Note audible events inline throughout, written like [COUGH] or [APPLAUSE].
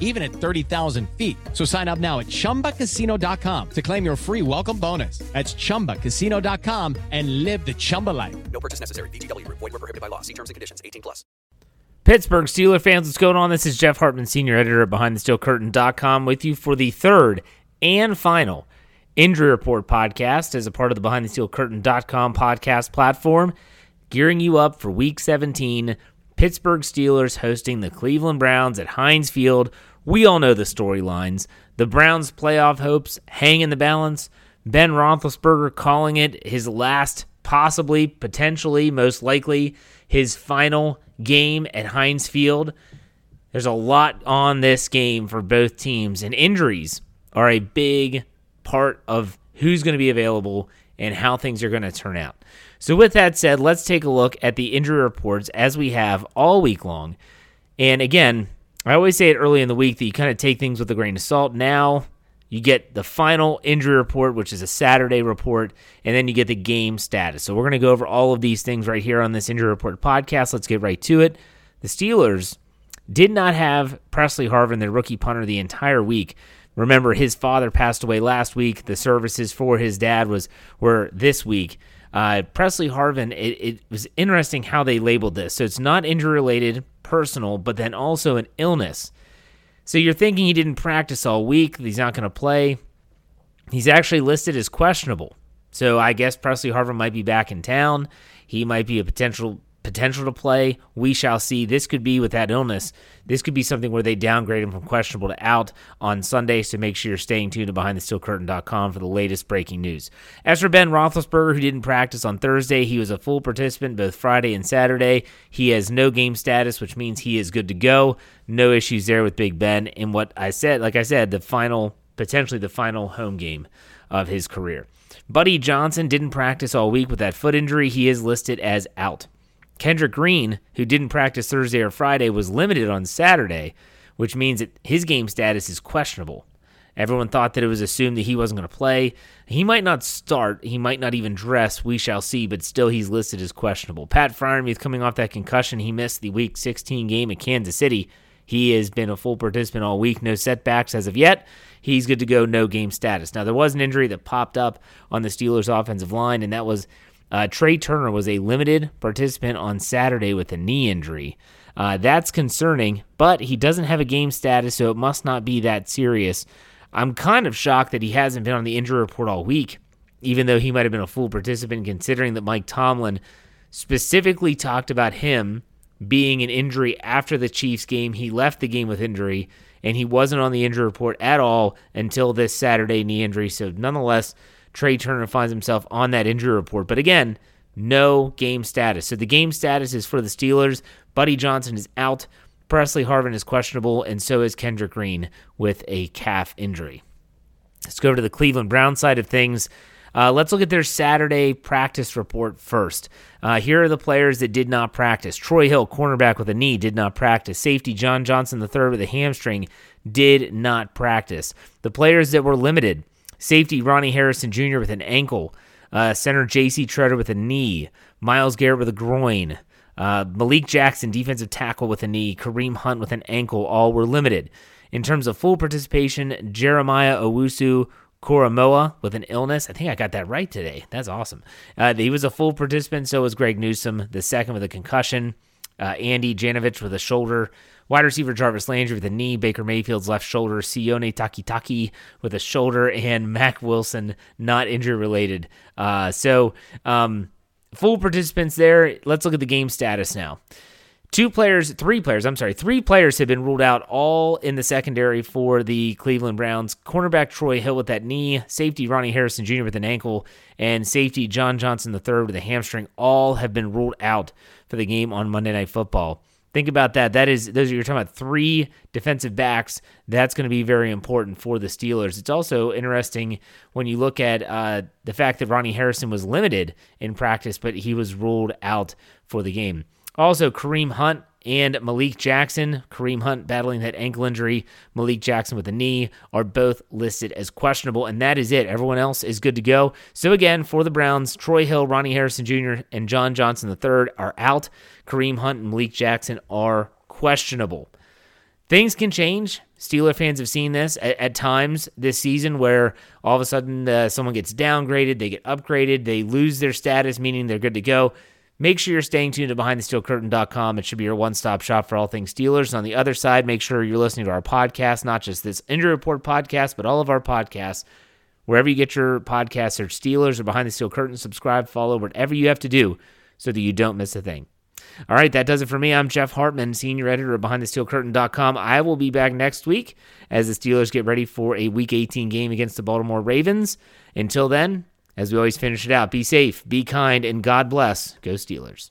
even at 30,000 feet. So sign up now at chumbacasino.com to claim your free welcome bonus. That's chumbacasino.com and live the Chumba life. No purchase necessary. VGW Group. Void were prohibited by law. See terms and conditions. 18 plus. Pittsburgh Steeler fans, what's going on? This is Jeff Hartman, senior editor at BehindTheSteelCurtain.com, with you for the third and final injury report podcast as a part of the BehindTheSteelCurtain.com podcast platform, gearing you up for Week 17. Pittsburgh Steelers hosting the Cleveland Browns at Heinz Field. We all know the storylines. The Browns' playoff hopes hang in the balance. Ben Roethlisberger calling it his last, possibly, potentially, most likely, his final game at Heinz Field. There's a lot on this game for both teams, and injuries are a big part of who's going to be available and how things are going to turn out. So, with that said, let's take a look at the injury reports as we have all week long. And again, I always say it early in the week that you kind of take things with a grain of salt. Now, you get the final injury report, which is a Saturday report, and then you get the game status. So, we're going to go over all of these things right here on this injury report podcast. Let's get right to it. The Steelers did not have Pressley Harvin, their rookie punter, the entire week. Remember, his father passed away last week. The services for his dad was were this week. Uh, Pressley Harvin, it, it was interesting how they labeled this. So it's not injury related, personal, but then also an illness. So you're thinking he didn't practice all week, he's not going to play. He's actually listed as questionable. So I guess Pressley Harvin might be back in town. He might be a potential potential to play. We shall see. This could be with that illness. This could be something where they downgrade him from questionable to out on Sunday. So make sure you're staying tuned to BehindTheSteelCurtain.com for the latest breaking news. As for Ben Roethlisberger, who didn't practice on Thursday, he was a full participant both Friday and Saturday. He has no game status, which means he is good to go. No issues there with Big Ben. And what I said, like I said, the final, potentially the final home game of his career. Buddy Johnson didn't practice all week with that foot injury. He is listed as out. Kendrick Green, who didn't practice Thursday or Friday, was limited on Saturday, which means that his game status is questionable. Everyone thought that it was assumed that he wasn't going to play. He might not start. He might not even dress. We shall see, but still he's listed as questionable. Pat Freiermuth coming off that concussion. He missed the Week 16 game at Kansas City. He has been a full participant all week. No setbacks as of yet. He's good to go. No game status. Now, there was an injury that popped up on the Steelers' offensive line, and that was uh, Trai Turner was a limited participant on Saturday with a knee injury. Uh, that's concerning, but he doesn't have a game status, so it must not be that serious. I'm kind of shocked that he hasn't been on the injury report all week, even though he might have been a full participant, considering that Mike Tomlin specifically talked about him being an injury after the Chiefs game. He left the game with injury, and he wasn't on the injury report at all until this Saturday knee injury. So, nonetheless, Trai Turner finds himself on that injury report. But again, no game status. So the game status is for the Steelers. Buddy Johnson is out. Pressley Harvin is questionable, and so is Kendrick Green with a calf injury. Let's go over to the Cleveland Brown side of things. Uh, let's look at their Saturday practice report first. Uh, here are the players that did not practice. Troy Hill, cornerback with a knee, did not practice. Safety John Johnson III with a hamstring did not practice. The players that were limited safety Ronnie Harrison Jr. with an ankle, uh, center J.C. Tretter with a knee, Myles Garrett with a groin, uh, Malik Jackson, defensive tackle with a knee, Kareem Hunt with an ankle, all were limited. In terms of full participation, Jeremiah Owusu Koramoah with an illness. I think I got that right today. That's awesome. Uh, he was a full participant, so was Greg Newsome, the second with a concussion. Uh, Andy Janovich with a shoulder. Wide receiver Jarvis Landry with a knee. Baker Mayfield's left shoulder. Sione Takitaki with a shoulder. And [LAUGHS] Mack Wilson, not injury related. Uh, so, um, full participants there. Let's look at the game status now. Two players, three players, I'm sorry, three players have been ruled out all in the secondary for the Cleveland Browns. Cornerback Troy Hill with that knee, safety Ronnie Harrison Jr. with an ankle, and safety John Johnson III with a hamstring all have been ruled out for the game on Monday Night Football. Think about that. That is those are you're talking about three defensive backs. That's going to be very important for the Steelers. It's also interesting when you look at uh, the fact that Ronnie Harrison was limited in practice, but he was ruled out for the game. Also, Kareem Hunt and Malik Jackson. Kareem Hunt battling that ankle injury, Malik Jackson with a knee are both listed as questionable, and that is it. Everyone else is good to go. So, again, for the Browns, Troy Hill, Ronnie Harrison Jr., and John Johnson III are out. Kareem Hunt and Malik Jackson are questionable. Things can change. Steeler fans have seen this at, at times this season where all of a sudden uh, someone gets downgraded, they get upgraded, they lose their status, meaning they're good to go. Make sure you're staying tuned to BehindTheSteelCurtain.com. It should be your one-stop shop for all things Steelers. And on the other side, make sure you're listening to our podcast, not just this Injury Report podcast, but all of our podcasts. Wherever you get your podcasts, search Steelers or Behind the Steel Curtain. Subscribe, follow, whatever you have to do so that you don't miss a thing. All right, that does it for me. I'm Jeff Hartman, senior editor of BehindTheSteelCurtain.com. I will be back next week as the Steelers get ready for a Week 18 game against the Baltimore Ravens. Until then, as we always finish it out, be safe, be kind, and God bless. Go Steelers.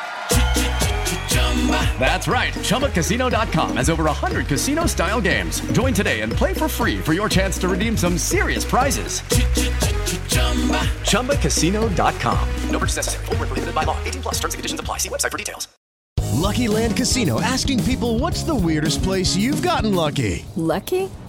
That's right. ChumbaCasino.com has over 100 casino style games. Join today and play for free for your chance to redeem some serious prizes. ChumbaCasino.com. No purchase necessary. Void were prohibited by law. 18 plus. Terms and conditions apply. See website for details. Lucky Land Casino asking people what's the weirdest place you've gotten lucky? Lucky?